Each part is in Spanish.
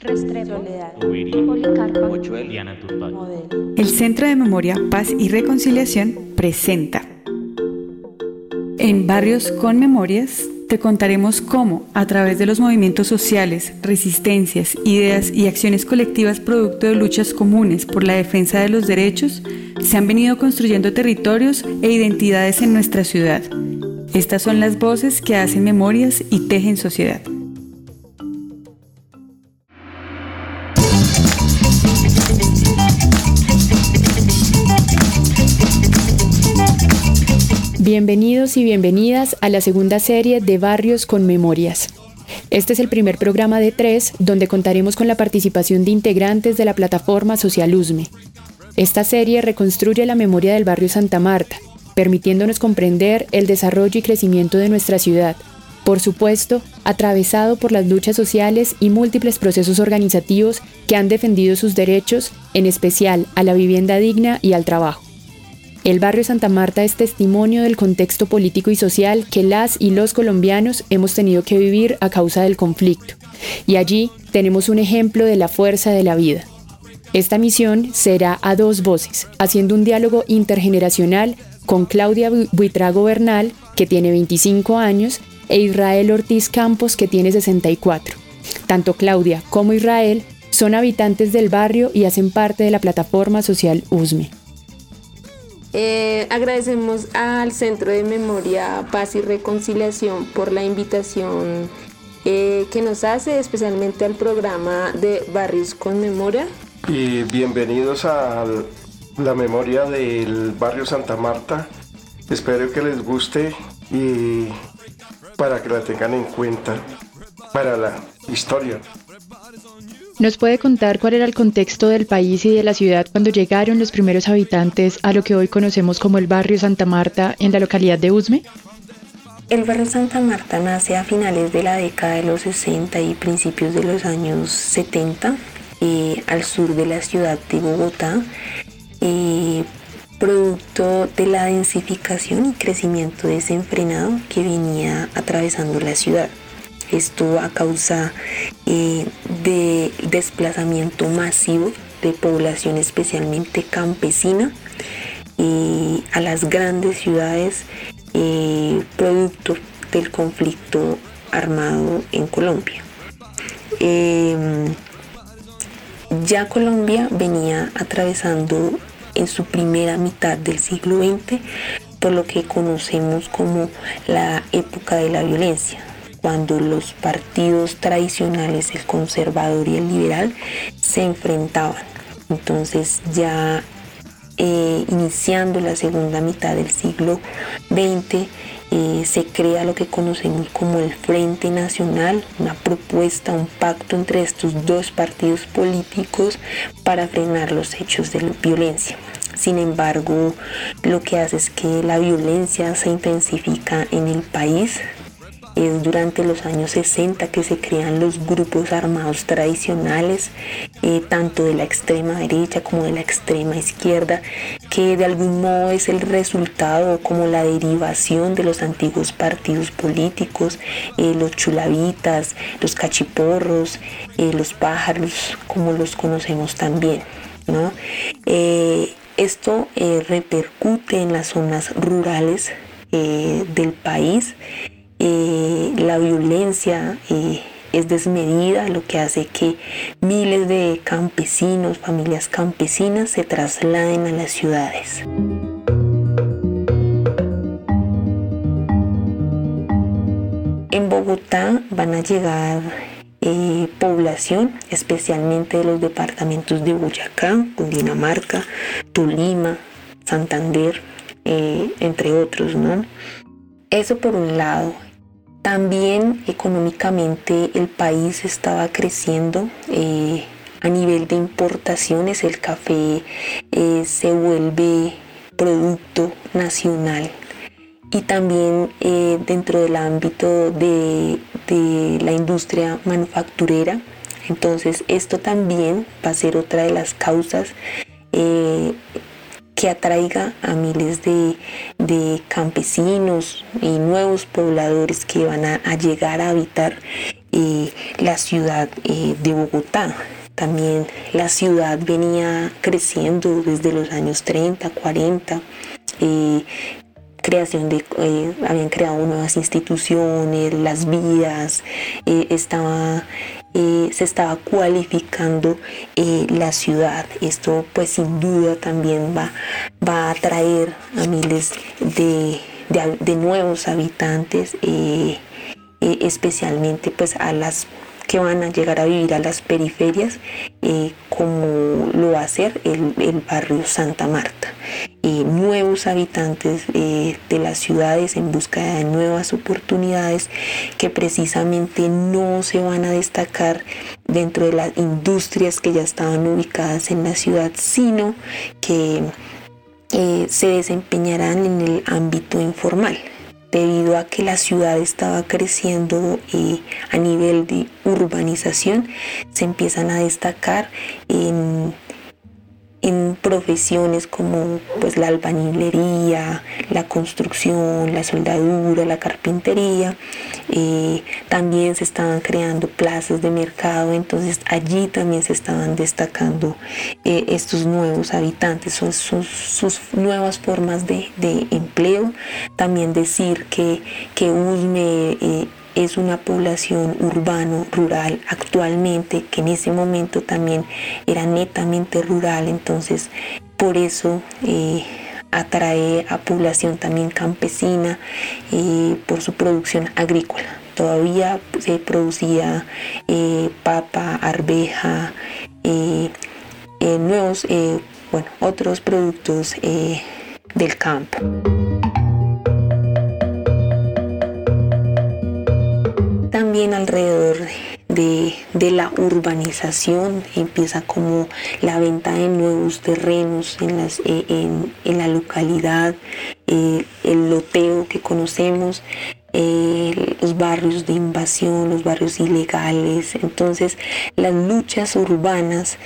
Restrepo, Policarpa, Diana. Modelo. El Centro de Memoria, Paz y Reconciliación presenta. En Barrios con Memorias te contaremos cómo, a través de los movimientos sociales, resistencias, ideas y acciones colectivas producto de luchas comunes por la defensa de los derechos, se han venido construyendo territorios e identidades en nuestra ciudad. Estas son las voces que hacen memorias y tejen sociedad. Bienvenidos y bienvenidas a la segunda serie de Barrios con Memorias. Este es el primer programa de tres donde contaremos con la participación de integrantes de la plataforma Social USME. Esta serie reconstruye la memoria del barrio Santa Marta, permitiéndonos comprender el desarrollo y crecimiento de nuestra ciudad, por supuesto, atravesado por las luchas sociales y múltiples procesos organizativos que han defendido sus derechos, en especial a la vivienda digna y al trabajo. El barrio Santa Marta es testimonio del contexto político y social que las y los colombianos hemos tenido que vivir a causa del conflicto. Y allí tenemos un ejemplo de la fuerza de la vida. Esta misión será a dos voces, haciendo un diálogo intergeneracional con Claudia Bu- Buitrago Bernal, que tiene 25 años, e Israel Ortiz Campos, que tiene 64. Tanto Claudia como Israel son habitantes del barrio y hacen parte de la plataforma social USME. Eh, agradecemos al Centro de Memoria, Paz y Reconciliación por la invitación eh, que nos hace, especialmente al programa de Barrios con Memoria. Y bienvenidos a la memoria del barrio Santa Marta. Espero que les guste y para que la tengan en cuenta para la historia. ¿Nos puede contar cuál era el contexto del país y de la ciudad cuando llegaron los primeros habitantes a lo que hoy conocemos como el barrio Santa Marta en la localidad de Usme? El barrio Santa Marta nace a finales de la década de los 60 y principios de los años 70 eh, al sur de la ciudad de Bogotá, eh, producto de la densificación y crecimiento desenfrenado que venía atravesando la ciudad. Esto a causa eh, de desplazamiento masivo de población especialmente campesina eh, a las grandes ciudades eh, producto del conflicto armado en Colombia. Eh, ya Colombia venía atravesando en su primera mitad del siglo XX por lo que conocemos como la época de la violencia, cuando los partidos tradicionales, el conservador y el liberal, se enfrentaban. Entonces ya eh, iniciando la segunda mitad del siglo XX, eh, se crea lo que conocemos como el Frente Nacional, una propuesta, un pacto entre estos dos partidos políticos para frenar los hechos de violencia. Sin embargo, lo que hace es que la violencia se intensifica en el país. Es durante los años 60 que se crean los grupos armados tradicionales, eh, tanto de la extrema derecha como de la extrema izquierda, que de algún modo es el resultado como la derivación de los antiguos partidos políticos, eh, los chulavitas, los cachiporros, eh, los pájaros, como los conocemos también. esto repercute en las zonas rurales del país. Eh, la violencia eh, es desmedida, lo que hace que miles de campesinos, familias campesinas se trasladen a las ciudades. En Bogotá van a llegar eh, población, especialmente de los departamentos de Boyacá, Cundinamarca, Tolima, Santander, entre otros, ¿no? Eso por un lado. También económicamente el país estaba creciendo eh, a nivel de importaciones. El café eh, se vuelve producto nacional y también eh, dentro del ámbito de, de la industria manufacturera. Entonces esto también va a ser otra de las causas que atraiga a miles de, de campesinos y nuevos pobladores que van a, llegar a habitar la ciudad de Bogotá. También la ciudad venía creciendo desde los años 30, 40 creación de, eh, habían creado nuevas instituciones, las vías, eh, estaba, eh, se estaba cualificando la ciudad. Esto pues sin duda también va, va a atraer a miles de, de nuevos habitantes, especialmente pues a las que van a llegar a vivir a las periferias, eh, como lo va a hacer el, barrio Santa Marta. Eh, nuevos habitantes eh, de las ciudades en busca de nuevas oportunidades que precisamente no se van a destacar dentro de las industrias que ya estaban ubicadas en la ciudad, sino que se desempeñarán en el ámbito informal debido a que la ciudad estaba creciendo a nivel de urbanización, se empiezan a destacar en profesiones como pues la albañilería, la construcción, la soldadura, la carpintería. Eh, también se estaban creando plazas de mercado, entonces allí también se estaban destacando eh, estos nuevos habitantes, sus, sus, nuevas formas de, empleo. También decir que, que USME eh, es una población urbano-rural actualmente, que en ese momento también era netamente rural, entonces por eso eh, atrae a población también campesina eh, por su producción agrícola. Todavía se producía eh, papa, arveja, nuevos, bueno, otros productos del campo. También alrededor de, la urbanización empieza como la venta de nuevos terrenos en, las, eh, en, la localidad, eh, el loteo que conocemos, eh, los barrios de invasión, los barrios ilegales. Entonces las luchas urbanas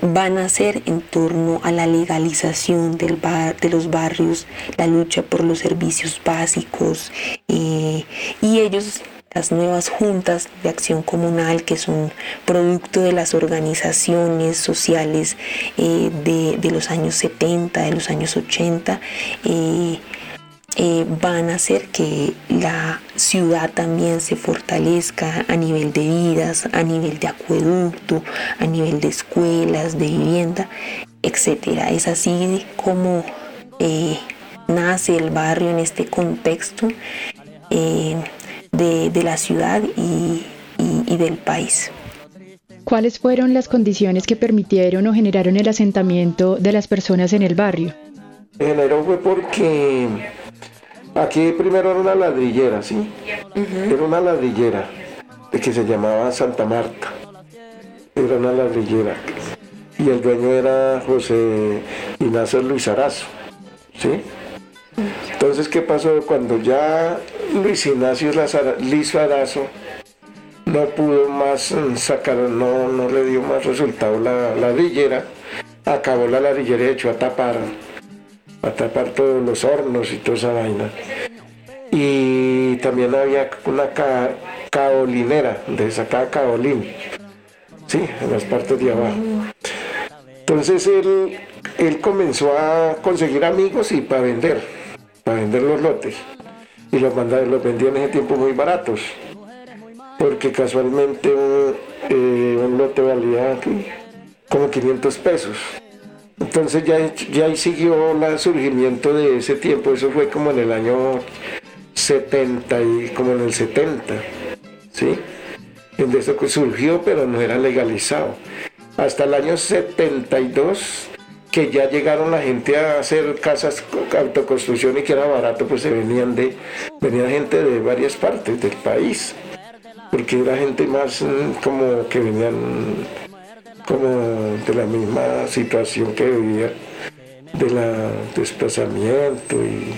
van a ser en torno a la legalización del bar, de los barrios, la lucha por los servicios básicos y ellos las nuevas juntas de acción comunal que son producto de las organizaciones sociales eh, de, los años 70, de los años 80, eh, eh, van a hacer que la ciudad también se fortalezca a nivel de vidas, a nivel de acueducto, a nivel de escuelas, de vivienda, etc. Es así como nace el barrio en este contexto de, la ciudad y, del país. ¿Cuáles fueron las condiciones que permitieron o generaron el asentamiento de las personas en el barrio? Se generó fue porque aquí primero era una ladrillera, ¿sí? Era una ladrillera que se llamaba Santa Marta. Era una ladrillera. Y el dueño era José Ignacio Luis Arazo, ¿sí? Entonces, ¿qué pasó? Cuando ya Luis Ignacio Lizarazo no pudo más mm, sacar, no, no le dio más resultado la ladrillera, acabó la ladrillera y echó a tapar, a tapar todos los hornos y toda esa vaina. Y también había una caolinera, de sacaba caolín, sí, en las partes de abajo. Entonces él, él comenzó a conseguir amigos y para vender para vender los lotes y los, los vendían en ese tiempo muy baratos porque casualmente un, eh, lote valía como 500 pesos. Entonces ya, ya ahí siguió el surgimiento de ese tiempo, eso fue como en el año 70 y como en el 70, ¿sí? En eso que surgió, pero no era legalizado. Hasta el año 72 que ya llegaron la gente a hacer casas autoconstrucción y que era barato, pues se venían de, venía gente de varias partes del país, porque era gente más mm, como que venían como de la misma situación que vivía de la desplazamiento y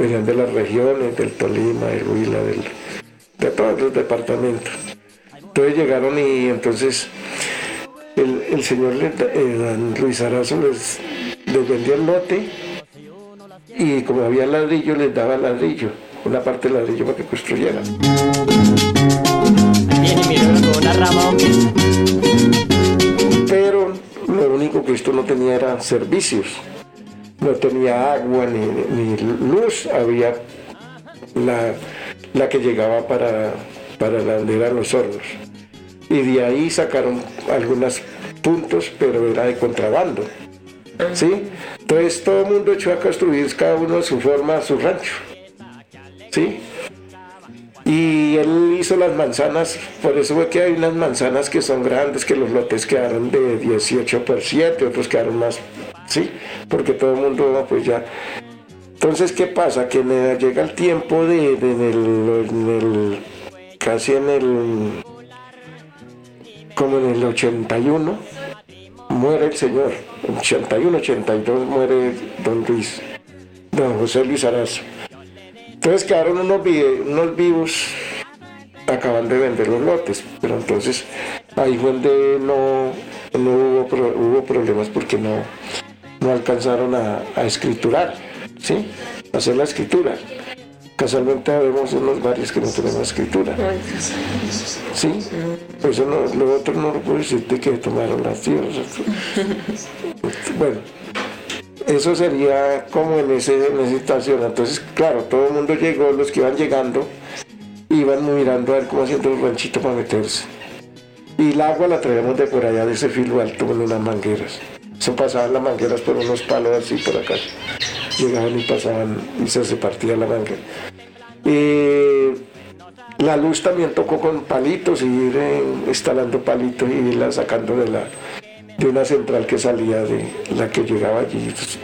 venían de las regiones del Tolima, del Huila, del, de todos los departamentos. Entonces llegaron y entonces el, señor eh, Luis Arazo les, vendía el lote y como había ladrillo les daba ladrillo, una parte de ladrillo para que construyeran. Pero lo único que esto no tenía eran servicios. No tenía agua ni, luz, había la, la, que llegaba para, para eran los hornos. Y de ahí sacaron algunos puntos, pero era de contrabando. ¿Sí? Entonces todo el mundo echó a construir cada uno a su forma, su rancho. ¿Sí? Y él hizo las manzanas, por eso fue que hay unas manzanas que son grandes, que los lotes quedaron de 18 por 7, otros quedaron más, ¿sí? Porque todo el mundo, pues ya. Entonces, ¿qué pasa? Que llega el tiempo de, el, casi en el, como en el 81, muere el señor, en 81, 82 muere don Luis, don José Luis Arazo. Entonces quedaron unos, unos vivos, acaban de vender los lotes, pero entonces ahí fue donde no, hubo, hubo, problemas porque no, no alcanzaron a, escriturar, ¿sí? hacer la escritura. Casualmente vemos unos varios que no tenemos escritura. Sí, eso no, lo otro no lo que tomaron las tierras. Bueno, eso sería como en, ese, en esa situación. Entonces, claro, todo el mundo llegó, los que iban llegando, iban mirando a ver cómo haciendo el ranchito para meterse. Y el agua la traíamos de por allá, de ese filo alto, con unas mangueras. Se pasaban las mangueras por unos palos así por acá. Llegaban y pasaban y se, partía la manguera. La luz también tocó con palitos y ir eh, instalando palitos y irla sacando de la, de una central que salía de la que llegaba allí, pues,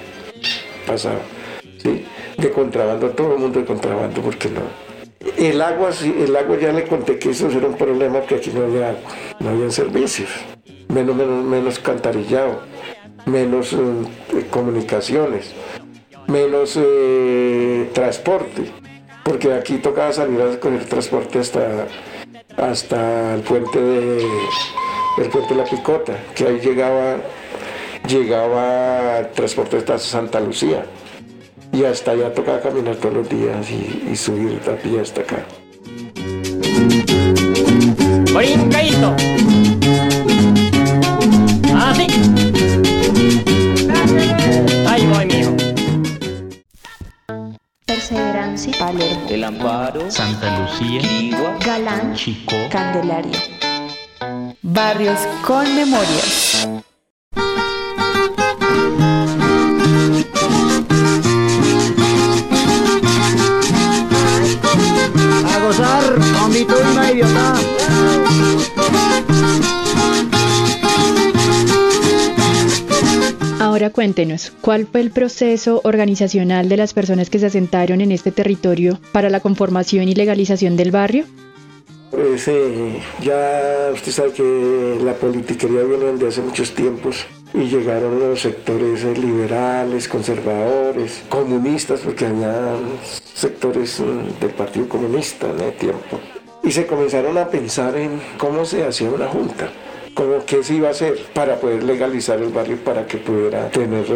pasaba, ¿sí? De contrabando, todo el mundo de contrabando, porque no. El agua, el agua ya le conté que eso era un problema, que aquí no había agua, no había servicios, menos, menos, menos cantarillado, menos eh, comunicaciones, menos eh, transporte, porque aquí tocaba salir a coger transporte hasta, hasta el puente de el puente de la Picota, que ahí llegaba, llegaba el transporte hasta Santa Lucía. Y hasta allá tocaba caminar todos los días y, subir la pie hasta acá. El Amparo, Santa Lucía, Galán, Chico, Candelaria. Barrios con memorias. Cuéntenos, ¿cuál fue el proceso organizacional de las personas que se asentaron en este territorio para la conformación y legalización del barrio? Pues eh, ya usted sabe que la politiquería viene desde hace muchos tiempos y llegaron los sectores eh, liberales, conservadores, comunistas, porque había sectores mm, del Partido Comunista en ese tiempo. Y se comenzaron a pensar en cómo se hacía una junta como qué se iba a hacer para poder legalizar el barrio para que pudiera tener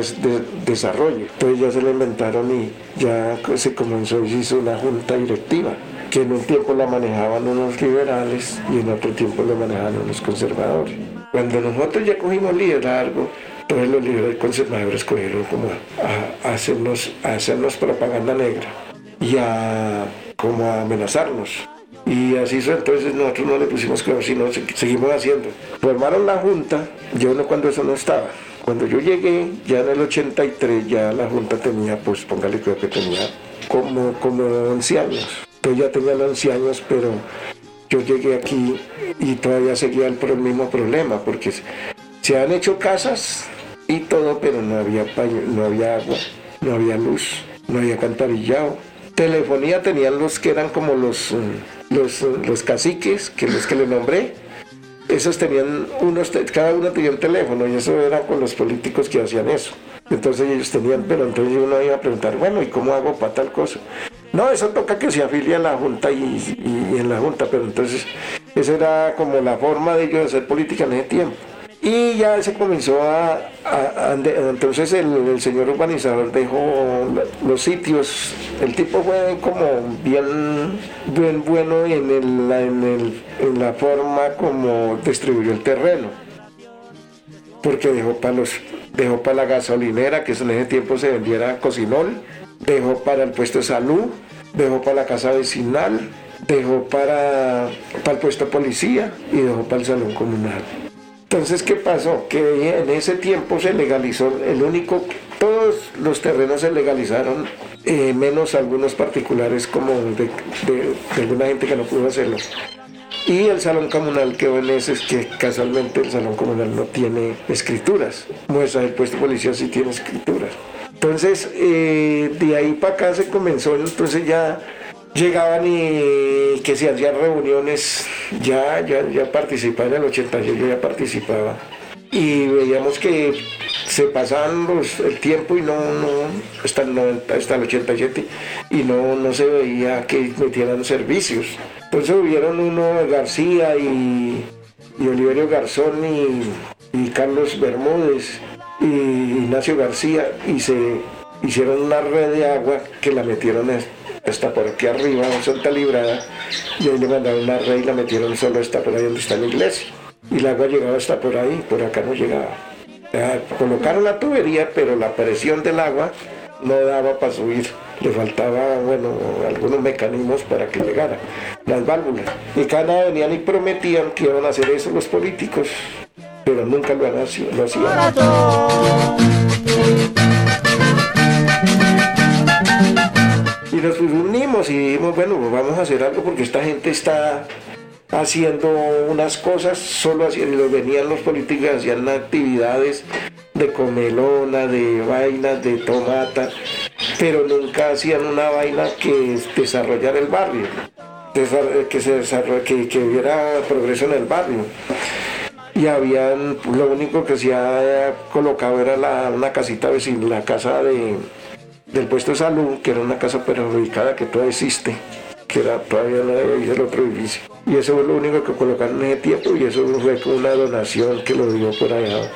desarrollo. Entonces ya se lo inventaron y ya se comenzó y hizo una junta directiva que en un tiempo la manejaban unos liberales y en otro tiempo la manejaban unos conservadores. Cuando nosotros ya cogimos liderazgo, todos los liberales conservadores cogieron como a, hacernos, a hacernos propaganda negra y a como a amenazarnos. Y así fue, entonces nosotros no le pusimos cuidado, sino seguimos haciendo. Formaron la junta, yo no cuando eso no estaba. Cuando yo llegué, ya en el 83, ya la junta tenía, pues póngale creo que tenía como, como 11 años. Entonces ya tenía 11 años, pero yo llegué aquí y todavía seguía por el mismo problema, porque se han hecho casas y todo, pero no había no había agua, no había luz, no había cantarillado. Telefonía tenían los que eran como los, los, los caciques, que los que le nombré, esos tenían unos, cada uno tenía un teléfono y eso era con los políticos que hacían eso. Entonces ellos tenían, pero entonces uno iba a preguntar, bueno, ¿y cómo hago para tal cosa? No, eso toca que se afilie a la Junta y, en la Junta, pero entonces esa era como la forma de ellos hacer política en ese tiempo. Y ya se comenzó a, entonces el, señor urbanizador dejó los sitios, el tipo fue como bien, bien bueno en, el, en, la forma como distribuyó el terreno, porque dejó para los dejó para la gasolinera, que en ese tiempo se vendiera cocinol, dejó para el puesto de salud, dejó para la casa vecinal, dejó para, para el puesto de policía y dejó para el salón comunal. Entonces, ¿qué pasó? Que en ese tiempo se legalizó, el único, todos los terrenos se legalizaron, eh, menos algunos particulares como de, alguna gente que no pudo hacerlo. Y el salón comunal quedó en ese, es que casualmente el salón comunal no tiene escrituras. Muestra el puesto de policía sí tiene escrituras. Entonces, eh, de ahí para acá se comenzó, entonces ya llegaban y que se hacían reuniones, ya, ya, ya participaba en el 80, yo ya participaba. Y veíamos que se pasaban el tiempo y no, no hasta el 90, hasta el 87, y no, no se veía que metieran servicios. Entonces hubieron uno García y, y Oliverio Garzón y, y Carlos Bermúdez y Ignacio García y se hicieron una red de agua que la metieron hasta por aquí arriba, Santa Librada, y ahí le mandaron una red y la metieron solo hasta por ahí donde está la iglesia. Y el agua llegaba hasta por ahí, por acá no llegaba. colocaron la tubería, pero la presión del agua no daba para subir. Le faltaba, bueno, algunos mecanismos para que llegara, las válvulas. Y cada venían y prometían que iban a hacer eso los políticos, pero nunca lo, lo hacían. Y nos unimos y dijimos, bueno, pues vamos a hacer algo porque esta gente está haciendo unas cosas, solo haciendo, venían los políticos, hacían actividades de comelona, de vainas, de tomata, pero nunca hacían una vaina que desarrollara el barrio, que, se que, que hubiera progreso en el barrio. Y habían, lo único que se ha colocado era la, una casita vecina, la casa de, del puesto de salud, que era una casa perjudicada que todavía existe, que era todavía no había el otro edificio. Y eso fue lo único que colocaron en ese tiempo y eso fue una donación que lo dio por allá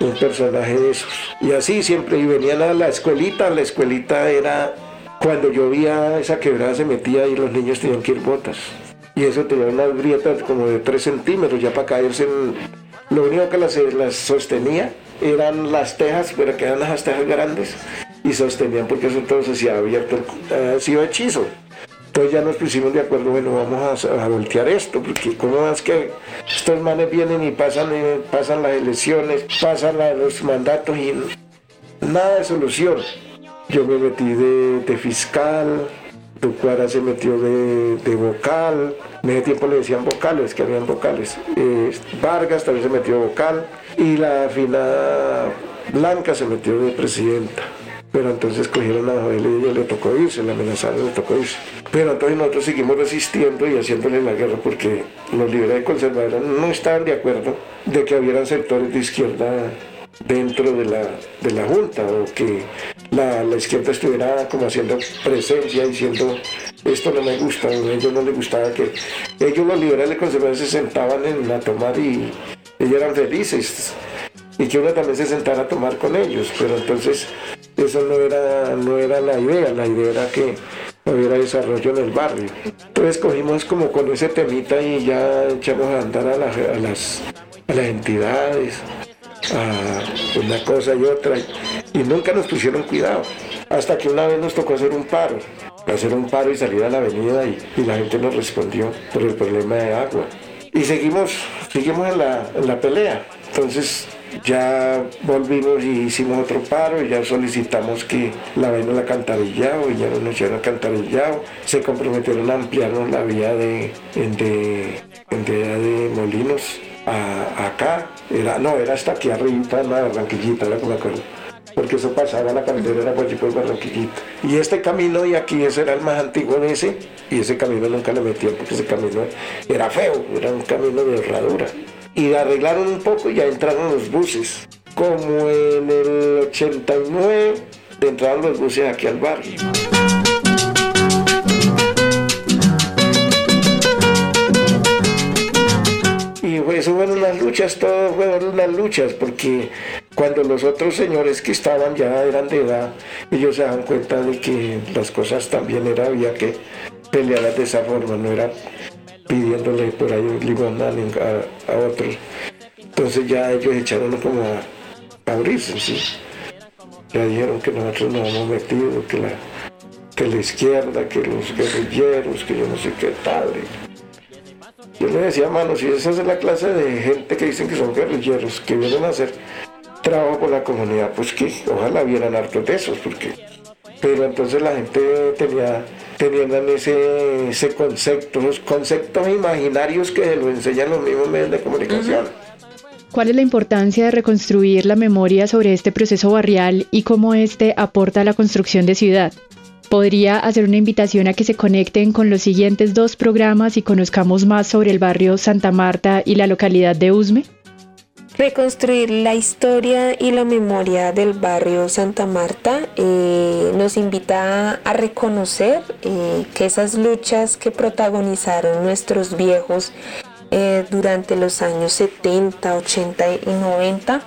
un personaje de esos. Y así siempre, y venían a la escuelita, la escuelita era, cuando llovía esa quebrada se metía y los niños tenían que ir botas. Y eso tenía unas grietas como de 3 centímetros ya para caerse en... Lo único que las, las sostenía eran las tejas, pero que eran las tejas grandes y sostenían porque eso entonces se había abierto, ha sido hechizo. Entonces ya nos pusimos de acuerdo, bueno, vamos a, voltear esto, porque como es que estos manes vienen y pasan, eh, pasan las elecciones, pasan los mandatos y nada de solución. Yo me metí de, fiscal, Tucuara se metió de, vocal, en ese tiempo le decían vocales, que habían vocales. Eh, Vargas también se metió vocal y la fina Blanca se metió de presidenta. Pero entonces cogieron a Joel y ella le tocó irse, la amenazaron, le tocó irse. Pero entonces nosotros seguimos resistiendo y haciéndole la guerra porque los liberales conservadores no estaban de acuerdo de que hubieran sectores de izquierda dentro de la, de la Junta o que la, izquierda estuviera como haciendo presencia diciendo esto no me gusta, a ellos no les gustaba que ellos los liberales conservadores se sentaban en la tomar y ellos eran felices y que uno también se sentara a tomar con ellos, pero entonces eso no era, no era la idea, la idea era que hubiera desarrollo en el barrio. Entonces cogimos como con ese temita y ya echamos a andar a, las, a las, entidades, a una cosa y otra, y nunca nos pusieron cuidado, hasta que una vez nos tocó hacer un paro, hacer un paro y salir a la avenida y, la gente nos respondió por el problema de agua. Y seguimos, seguimos la, en la pelea. Entonces ya volvimos y hicimos otro paro y ya solicitamos que la vaina la cantarillado y ya no nos hicieron cantarillado. Se comprometieron a ampliarnos la vía de, de, de, Molinos a, acá. Era, no, era hasta aquí arriba, la Barranquillita, la que me acuerdo porque eso pasaba la carretera era por allí por Barranquillita. Y este camino y aquí ese era el más antiguo de ese, y ese camino nunca le metían porque ese camino era feo, era un camino de herradura y arreglaron un poco y ya entraron los buses. Como en el 89 entraron los buses aquí al barrio. Y eso fueron luchas luchas, todo fueron las luchas, porque cuando los otros señores que estaban ya eran de edad, ellos se dan cuenta de que las cosas también era, había que pelearlas de esa forma, no era pidiéndole por ahí limón a, a, otros. Entonces ya ellos echaron como a, abrirse, ¿sí? Ya dijeron que nosotros nos hemos metido, que la, que la izquierda, que los guerrilleros, que yo no sé qué tal. Yo le decía, mano, si esa es la clase de gente que dicen que son guerrilleros, que vienen a hacer trabajo con la comunidad, pues que ojalá vieran hartos de esos, porque... Pero entonces la gente tenía, tenían ese, ese concepto, los conceptos imaginarios que lo enseñan los mismos medios de comunicación. ¿Cuál es la importancia de reconstruir la memoria sobre este proceso barrial y cómo este aporta a la construcción de ciudad? podría hacer una invitación a que se conecten con los siguientes dos programas y conozcamos más sobre el barrio Santa Marta y la localidad de Usme? Reconstruir la historia y la memoria del barrio Santa Marta eh, nos invita a reconocer eh, que esas luchas que protagonizaron nuestros viejos eh, durante los años 70, 80 y 90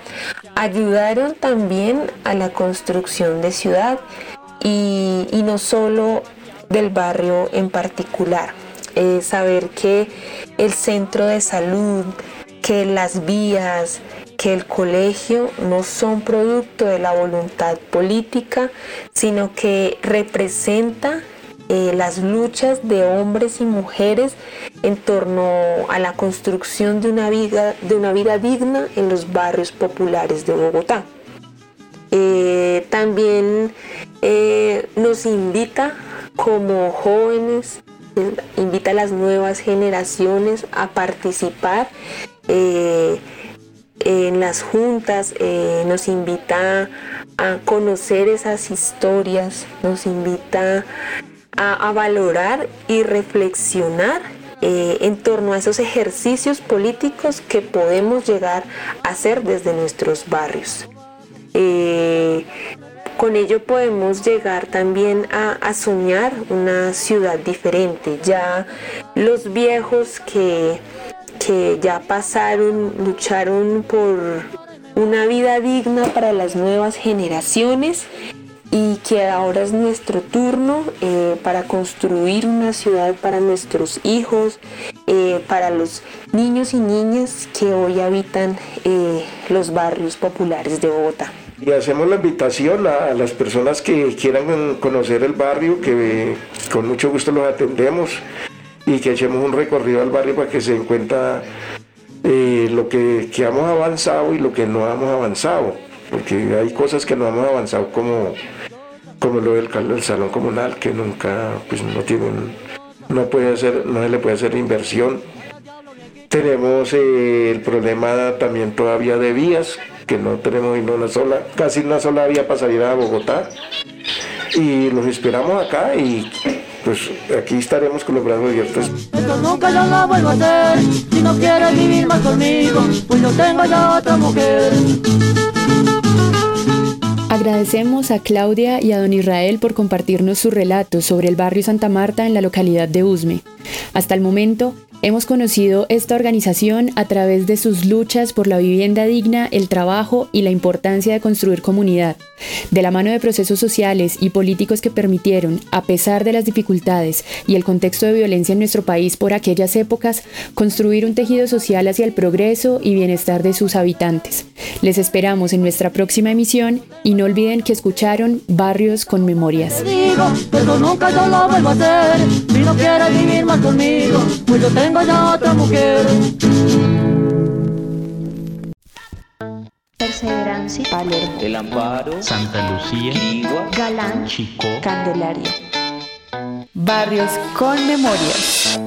ayudaron también a la construcción de ciudad y, no solo del barrio en particular. saber que el centro de salud, que las vías, que el colegio no son producto de la voluntad política, sino que representa eh, las luchas de hombres y mujeres en torno a la construcción de una vida, de una vida digna en los barrios populares de Bogotá. Eh, también eh, nos invita como jóvenes, invita a las nuevas generaciones a participar en las juntas, nos invita a conocer esas historias, nos invita a, valorar y reflexionar en torno a esos ejercicios políticos que podemos llegar a hacer desde nuestros barrios. Eh, con ello podemos llegar también a, soñar una ciudad diferente. Ya los viejos que, que ya pasaron, lucharon por una vida digna para las nuevas generaciones y que ahora es nuestro turno eh, para construir una ciudad para nuestros hijos, eh, para los niños y niñas que hoy habitan los barrios populares de Bogotá. Y hacemos la invitación a, las personas que quieran conocer el barrio, que con mucho gusto los atendemos y que echemos un recorrido al barrio para que se den cuenta eh, lo que, que, hemos avanzado y lo que no hemos avanzado. Porque hay cosas que no hemos avanzado como, como lo del, salón comunal, que nunca, pues no tienen, no puede hacer, no se le puede hacer inversión. Tenemos eh, el problema también todavía de vías, que no tenemos ni una sola, casi una sola vía para salir a Bogotá. Y los esperamos acá y pues aquí estaremos con los brazos abiertos. Esto nunca yo lo vuelvo a hacer, si no quieres vivir más conmigo, pues yo tengo ya otra mujer. Agradecemos a Claudia y a don Israel por compartirnos su relato sobre el barrio Santa Marta en la localidad de Usme. Hasta el momento, Hemos conocido esta organización a través de sus luchas por la vivienda digna, el trabajo y la importancia de construir comunidad, de la mano de procesos sociales y políticos que permitieron, a pesar de las dificultades y el contexto de violencia en nuestro país por aquellas épocas, construir un tejido social hacia el progreso y bienestar de sus habitantes. Les esperamos en nuestra próxima emisión y no olviden que escucharon Barrios con Memorias. Tengo ya otra mujer. Perseverancia, Palermo, El Amparo, Santa Lucía, Galán, Chico, Candelaria. Barrios con memorias.